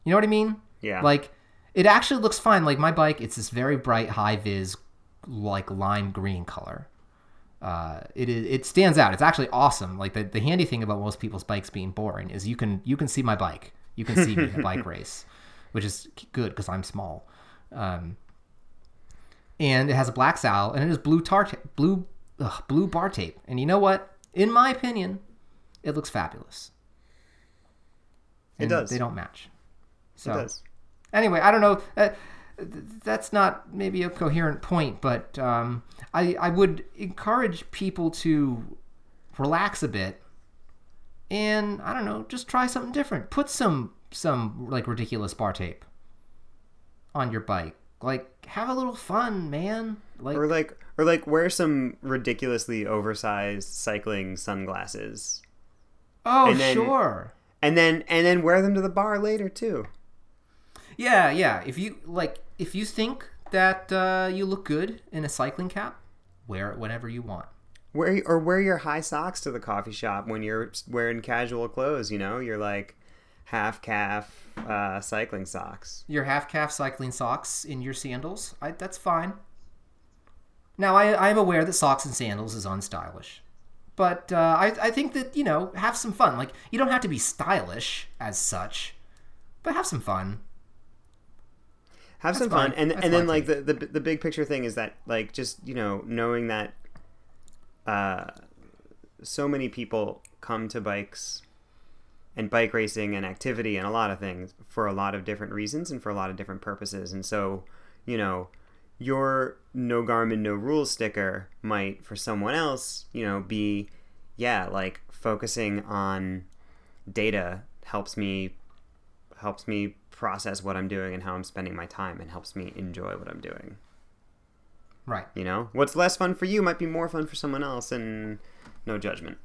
You know what I mean? Yeah. Like it actually looks fine. Like my bike, it's this very bright, high vis, like lime green color. Uh, it is it stands out. It's actually awesome. Like the, the handy thing about most people's bikes being boring is you can you can see my bike. You can see me in a bike race, which is good because I'm small. Um, and it has a black saddle and it is blue tar ta- blue ugh, blue bar tape. And you know what? In my opinion, it looks fabulous. It does. They don't match. So It does. anyway, I don't know. Uh, that's not maybe a coherent point, but um, I I would encourage people to relax a bit and I don't know, just try something different. Put some some like ridiculous bar tape on your bike. Like have a little fun, man. Like Or like or like wear some ridiculously oversized cycling sunglasses. oh and then- sure. And then and then wear them to the bar later too. Yeah, yeah. If you like, if you think that uh, you look good in a cycling cap, wear it whenever you want. Wear or wear your high socks to the coffee shop when you're wearing casual clothes, you know? You're like half calf uh, cycling socks. Your half calf cycling socks in your sandals, I, that's fine. Now, I, I'm aware that socks and sandals is unstylish. But uh, I, I think that, you know, have some fun. Like, you don't have to be stylish as such, but have some fun. Have some fine. fun, and That's and then like the, the the big picture thing is that like just you know knowing that uh, so many people come to bikes and bike racing and activity and a lot of things for a lot of different reasons and for a lot of different purposes, and so you know your no Garmin no rules sticker might for someone else you know be yeah like focusing on data helps me helps me process what I'm doing and how I'm spending my time and helps me enjoy what I'm doing. Right. You know, what's less fun for you might be more fun for someone else, and no judgment.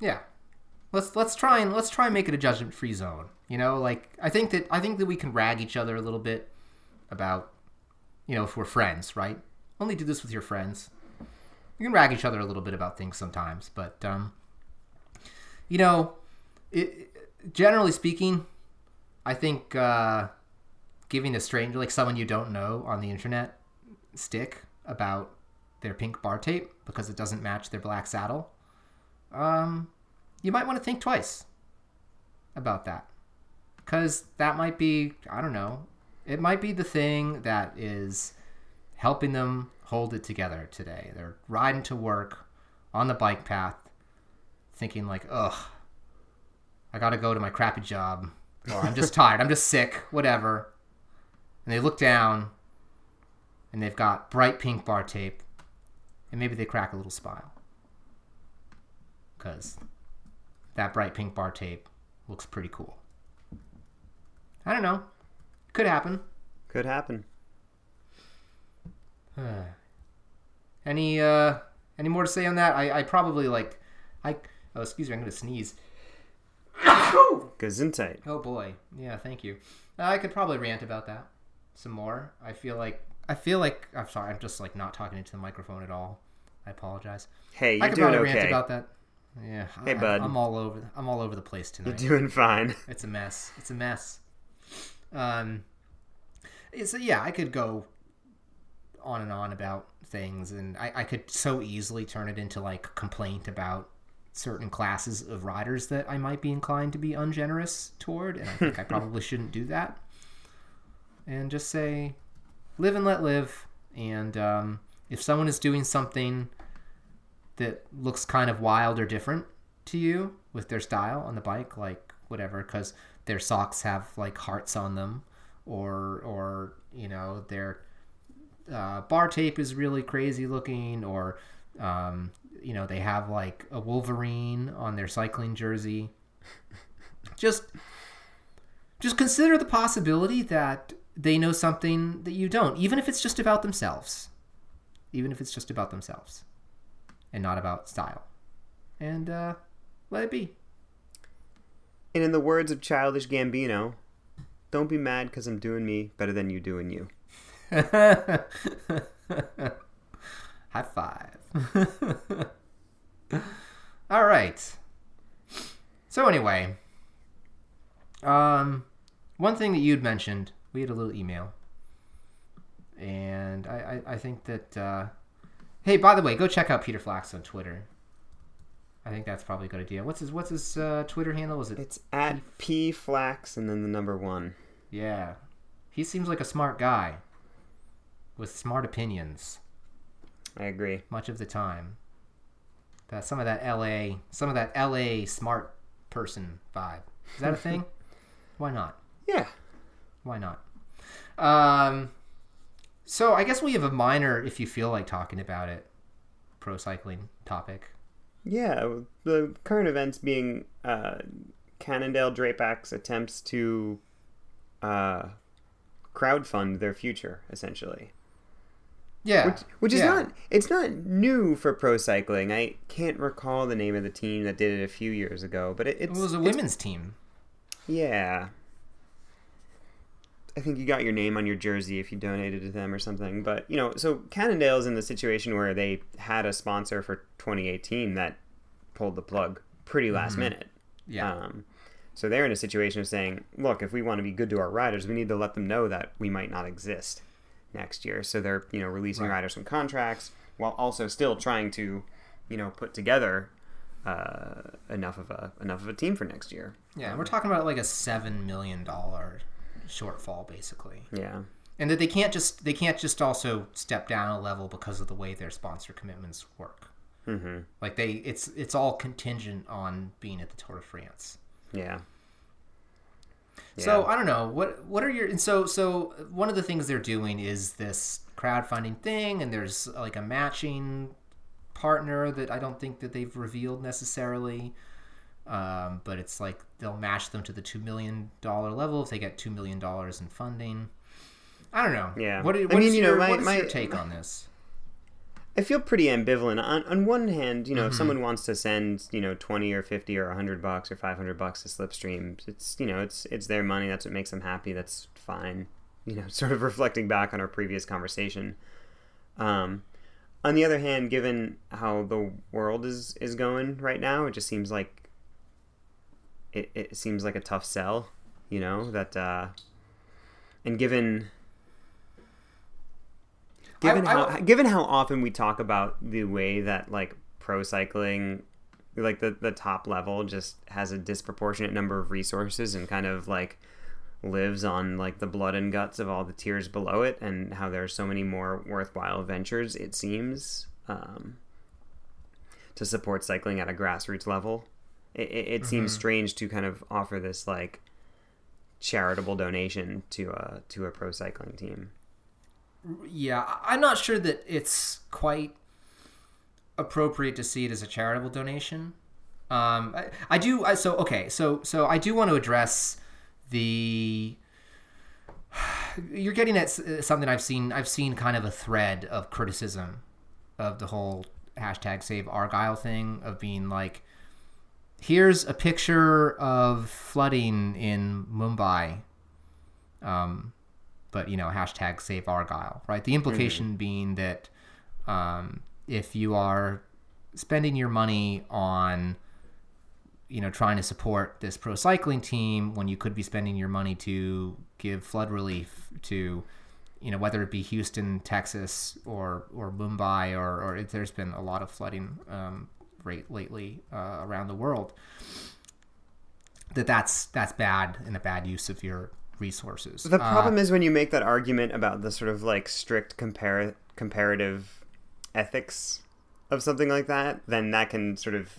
Yeah. Let's let's try and let's try and make it a judgment free zone. You know, like I think that I think that we can rag each other a little bit about you know, if we're friends, right? Only do this with your friends. You can rag each other a little bit about things sometimes, but um you know, it, generally speaking, I think uh giving a stranger like someone you don't know on the internet stick about their pink bar tape because it doesn't match their black saddle um, you might want to think twice about that. Because that might be, I don't know, it might be the thing that is helping them hold it together today. They're riding to work on the bike path, thinking, like, ugh, I gotta go to my crappy job. Or I'm just tired, I'm just sick, whatever. And they look down and they've got bright pink bar tape, and maybe they crack a little smile because that bright pink bar tape looks pretty cool. I don't know. Could happen. Could happen. Any uh any more to say on that? I, I probably like I oh excuse me, I'm gonna sneeze. Gesundheit. Oh boy. Yeah, thank you. Uh, I could probably rant about that some more. I feel like I feel like I'm sorry, I'm just like not talking into the microphone at all. I apologize. Hey, you're doing okay. I could doing probably rant about that. Yeah. Hey, I, bud. I'm all over. I'm all over the place tonight. You're doing fine. It's a mess. It's a mess. Um, so yeah, I could go on and on about things, and I, I could so easily turn it into like complaint about certain classes of riders that I might be inclined to be ungenerous toward, and I think I probably shouldn't do that. And just say, live and let live. And um, if someone is doing something that looks kind of wild or different to you with their style on the bike, like whatever, because their socks have like hearts on them, or or you know their uh, bar tape is really crazy looking, or um, you know they have like a Wolverine on their cycling jersey. Just just consider the possibility that they know something that you don't, even if it's just about themselves. Even if it's just about themselves and not about style. And uh, let it be. And in the words of Childish Gambino, don't be mad because I'm doing me better than you doing you. High five. All right. So anyway, um, one thing that you'd mentioned, we had a little email, and I, I, I think that, uh, hey, by the way, go check out Peter Flax on Twitter. I think that's probably a good idea. What's his What's his uh, Twitter handle? Was it? It's at P Flax and then the number one. Yeah, he seems like a smart guy with smart opinions. I agree. much of the time. That some of that LA, some of that LA smart person vibe. Is that a thing? Why not? Yeah. Why not? Um, so I guess we have a minor, if you feel like talking about it, pro cycling topic. Yeah. The current events being uh, Cannondale Drapac's attempts to uh, crowdfund their future, essentially. Yeah, Which, which is yeah. not it's not new for pro cycling. I can't recall the name of the team that did it a few years ago, but it, It was a women's team. Yeah. I think you got your name on your jersey if you donated to them or something. But, you know, so Cannondale's in the situation where they had a sponsor for 2018 that pulled the plug pretty last minute. Yeah, Um, so they're in a situation of saying, look, if we want to be good to our riders, we need to let them know that we might not exist next year. So they're, you know, releasing Right. riders from contracts while also still trying to, you know, put together uh, enough of a enough of a team for next year. yeah. We're talking about like a seven million dollar shortfall, basically. Yeah. and that they can't just they can't just also step down a level because of the way their sponsor commitments work. Mm-hmm. Like they, it's it's all contingent on being at the Tour de France. Yeah. So I don't know what what are your and so so one of the things they're doing is this crowdfunding thing, and there's like a matching partner that I don't think that they've revealed necessarily. Um, but it's like they'll match them to the two million dollar level if they get two million dollars in funding. I don't know. Yeah. What, I what mean, is you know, your, my- is my- take on this? I feel pretty ambivalent. On on one hand, you know, Mm-hmm. if someone wants to send, you know, twenty or fifty or hundred bucks or five hundred bucks to Slipstream, it's you know, it's it's their money. That's what makes them happy. That's fine. You know, sort of reflecting back on our previous conversation. Um, on the other hand, given how the world is is going right now, it just seems like it, it seems like a tough sell. You know that, uh, and given given I- how I- given how often we talk about the way that like pro cycling like the the top level just has a disproportionate number of resources and kind of like lives on like the blood and guts of all the tiers below it and how there are so many more worthwhile ventures it seems um, to support cycling at a grassroots level it, it, it seems strange to kind of offer this like charitable donation to a to a pro cycling team Yeah, I'm not sure that it's quite appropriate to see it as a charitable donation. Um, I, I do. I, so okay. So so I do want to address the. You're getting at something I've seen. I've seen kind of a thread of criticism of the whole hashtag Save Argyle thing of being like, here's a picture of flooding in Mumbai. Um, but you know hashtag save argyle right the implication being that um, if you are spending your money on you know trying to support this pro cycling team when you could be spending your money to give flood relief to you know whether it be Houston, Texas, or or Mumbai, or, or there's been a lot of flooding um, rate lately uh, around the world. That that's that's bad and a bad use of your resources. The problem uh, is when you make that argument about the sort of like strict compar- comparative ethics of something like that, then that can sort of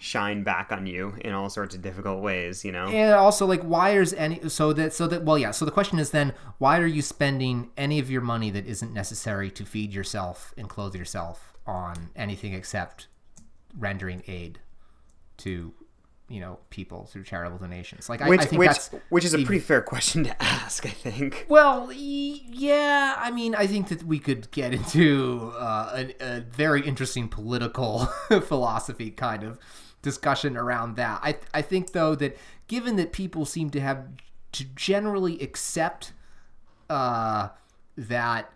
shine back on you in all sorts of difficult ways, you know. And also like why is any so that so that well yeah, so the question is then why are you spending any of your money that isn't necessary to feed yourself and clothe yourself on anything except rendering aid to you know people through charitable donations like which, I, I think which, that's which is a pretty fair question to ask i think well yeah i mean i think that we could get into uh, a, a very interesting political philosophy kind of discussion around that. I I think though that given that people seem to have to generally accept uh, that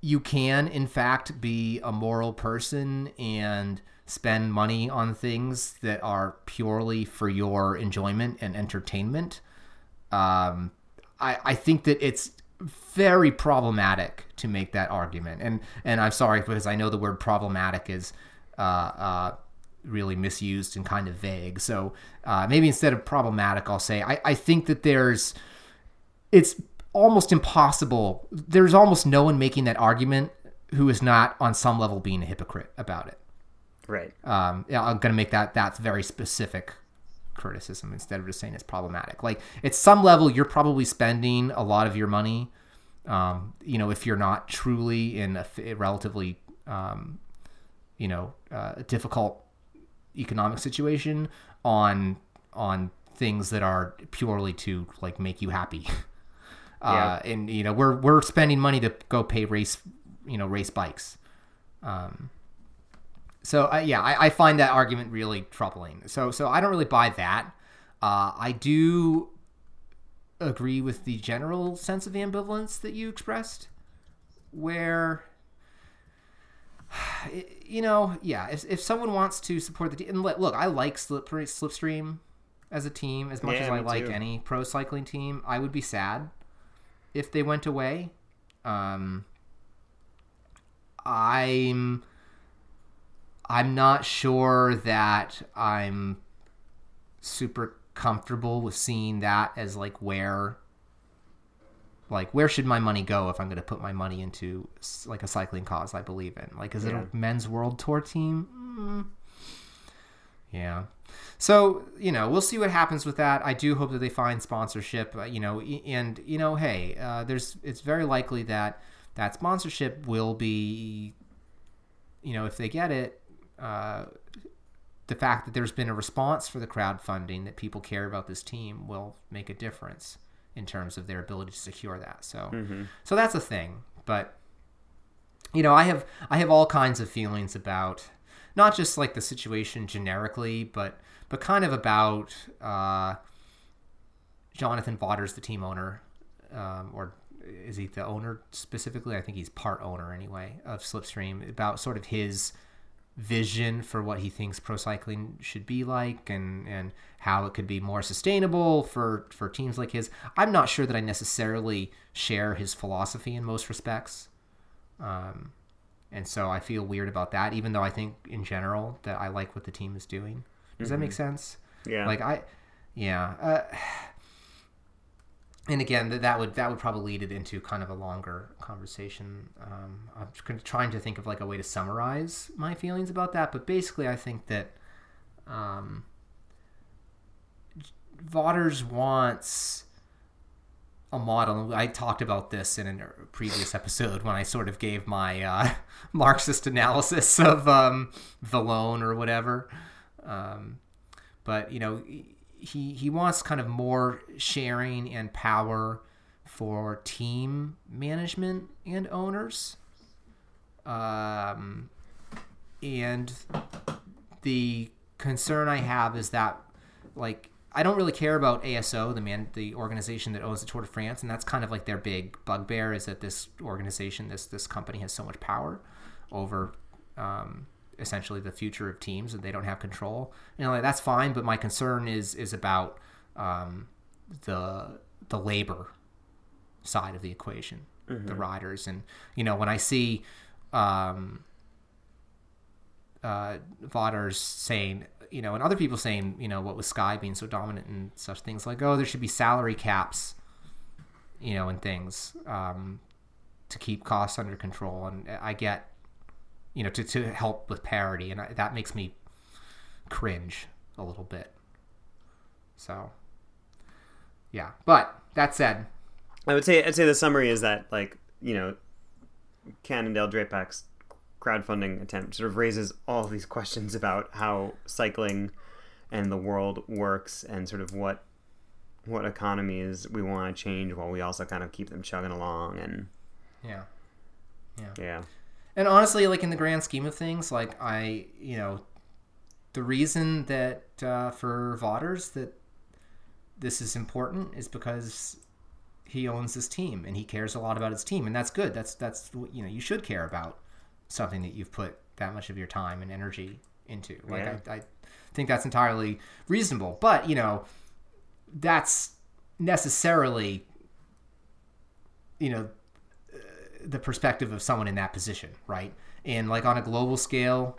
you can in fact be a moral person and spend money on things that are purely for your enjoyment and entertainment. Um, I I think that it's very problematic to make that argument, and and I'm sorry because I know the word problematic is. Uh, uh, really misused and kind of vague. So uh, maybe instead of problematic, I'll say I, I think that there's it's almost impossible. There's almost no one making that argument who is not on some level being a hypocrite about it. Right. Um, yeah, I'm going to make that that's very specific criticism instead of just saying it's problematic. Like at some level, you're probably spending a lot of your money. Um, you know, if you're not truly in a, a relatively, um, you know, uh, difficult economic situation on on things that are purely to like make you happy. Uh, yeah. and you know we're we're spending money to go pay race you know race bikes. Um, so uh, yeah, I, I, find that argument really troubling. So so I don't really buy that. Uh, I do agree with the general sense of ambivalence that you expressed, where you know, yeah, if, if someone wants to support the team, and look, I like Slip, Slipstream as a team as much yeah, as I like too. any pro cycling team. I would be sad if they went away. Um, I'm I'm not sure that I'm super comfortable with seeing that as like where like where should my money go if i'm going to put my money into like a cycling cause i believe in like is yeah. it a men's world tour team mm. yeah so you know we'll see what happens with that i do hope that they find sponsorship uh, you know and you know hey uh, there's it's very likely that that sponsorship will be you know if they get it uh, the fact that there's been a response for the crowdfunding that people care about this team will make a difference in terms of their ability to secure that. So mm-hmm. so that's a thing. But you know, I have I have all kinds of feelings about not just like the situation generically, but but kind of about uh, Jonathan Vaughters, the team owner, um, or is he the owner specifically? I think he's part owner anyway of Slipstream. About sort of his vision for what he thinks pro cycling should be like and and how it could be more sustainable for for teams like his i'm not sure that i necessarily share his philosophy in most respects um, and so i feel weird about that even though i think in general that i like what the team is doing does mm-hmm. that make mm-hmm. sense yeah like i yeah uh, and again, that would that would probably lead it into kind of a longer conversation. Um, I'm trying to think of like a way to summarize my feelings about that, but basically, I think that um, Vaughters wants a model. I talked about this in a previous episode when I sort of gave my uh, Marxist analysis of um, Velon or whatever. Um, but you know he he wants kind of more sharing and power for team management and owners. Um, and the concern I have is that like I don't really care about ASO, the man, the organization that owns the Tour de France, and that's kind of like their big bugbear is that this organization, this this company has so much power over um, essentially the future of teams and they don't have control. You know, like that's fine, but my concern is is about um, the the labor side of the equation, the riders, and you know when I see um, uh, Vaughters saying, you know, and other people saying, you know, what was Sky being so dominant and such things like, oh, there should be salary caps, you know, and things um, to keep costs under control. And I get, you know, to, to help with parity, and I, that makes me cringe a little bit. So, yeah. But that said, I would say I'd say the summary is that like you know, Cannondale Drapac's crowdfunding attempt sort of raises all these questions about how cycling and the world works and sort of what what economies we want to change while we also kind of keep them chugging along and yeah yeah. yeah And honestly, like in the grand scheme of things, like I, you know, the reason that uh, for Vaughters that this is important is because he owns this team and he cares a lot about his team, and that's good. That's that's what- you know you should care about something that you've put that much of your time and energy into. Like Yeah. I, I think that's entirely reasonable, but you know, that's necessarily, you know, the perspective of someone in that position, right? And like on a global scale,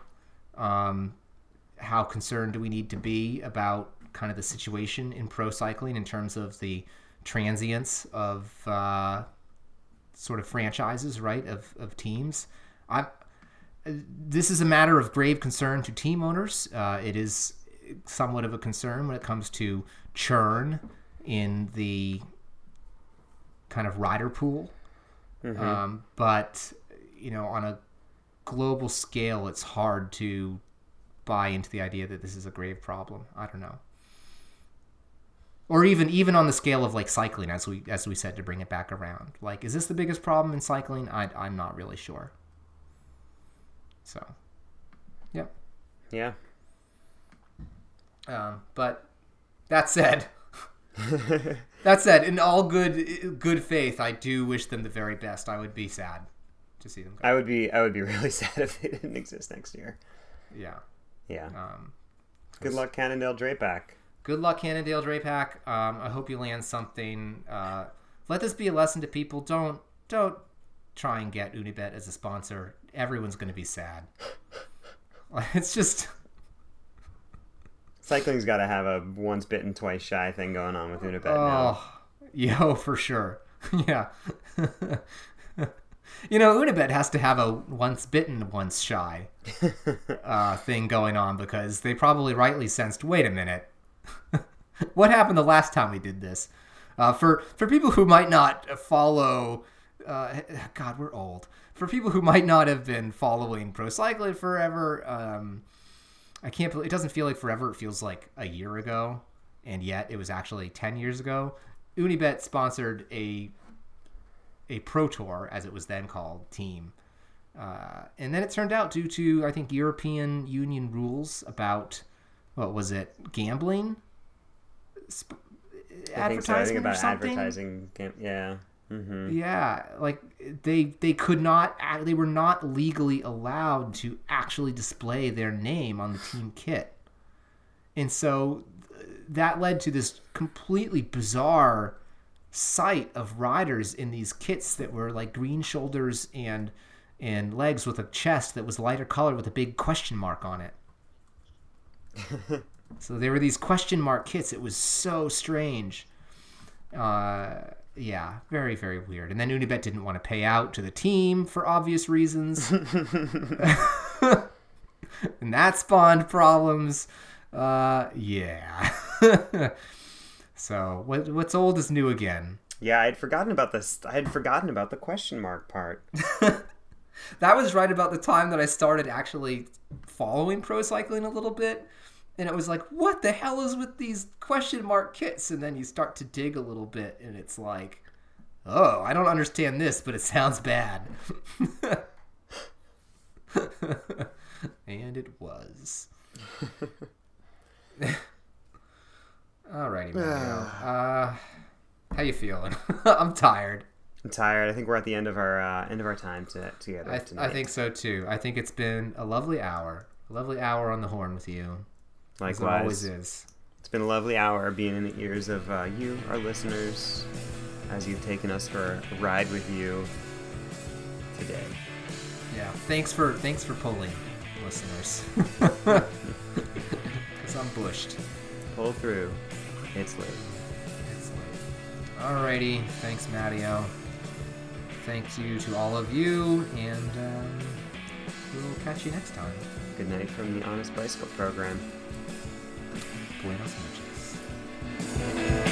um, how concerned do we need to be about kind of the situation in pro cycling in terms of the transience of uh, sort of franchises, right? Of of teams. I this is a matter of grave concern to team owners. Uh, it is somewhat of a concern when it comes to churn in the kind of rider pool. Um, but you know, on a global scale, it's hard to buy into the idea that this is a grave problem. I don't know. Or even even on the scale of like cycling, as we as we said to bring it back around, like is this the biggest problem in cycling? I I'm not really sure. So, yeah. yeah Um, but that said, that said, in all good good faith, I do wish them the very best. I would be sad to see them go. I would be I would be really sad if they didn't exist next year Yeah. yeah Um, good luck Cannondale Drapac good luck, Cannondale Drapac. Um, I hope you land something. Uh, let this be a lesson to people. Don't don't try and get Unibet as a sponsor. Everyone's going to be sad. It's just cycling's got to have a once bitten twice shy thing going on with Unibet now oh, yo for sure. yeah. you know, Unibet has to have a once bitten, once shy uh, thing going on because they probably rightly sensed. Wait a minute, what happened the last time we did this? Uh, for for people who might not follow, uh, God, we're old. For people who might not have been following pro cycling forever, um, I can't believe it doesn't feel like forever. It feels like a year ago, and yet it was actually ten years ago. Unibet sponsored a a pro tour, as it was then called, team. Uh, and then it turned out, due to I think European Union rules about what was it, gambling, Sp- think so I think advertisement or about something. advertising yeah mm-hmm. Yeah, like they they could not act- they were not legally allowed to actually display their name on the team kit. And so that led to this completely bizarre sight of riders in these kits that were like green shoulders and and legs with a chest that was lighter color with a big question mark on it. so there were these question mark kits. It was so strange. Uh, yeah, very very weird. And then Unibet didn't want to pay out to the team for obvious reasons, and that spawned problems. Uh, yeah. so what what's old is new again. yeah I'd forgotten about this I had forgotten about the question mark part That was right about the time that I started actually following pro cycling a little bit. And it was like, what the hell is with these question mark kits? And then you start to dig a little bit, and it's like, oh, I don't understand this, but it sounds bad. and it was. Alrighty, Mattio. uh, how you feeling? I'm tired. I'm tired. I think we're at the end of our uh, end of our time to, together I, tonight. I think so too. I think it's been a lovely hour. A lovely hour on the horn with you. As it always Likewise, is. it's been a lovely hour being in the ears of uh, you, our listeners, as you've taken us for a ride with you today. Yeah. Thanks for thanks for pulling, listeners. Because I'm bushed. Pull through. It's late. It's late. Alrighty. Thanks, Mattio. Thank you to all of you, and um, we'll catch you next time. Good night from the Honest Bicycle Program. Buenas noches.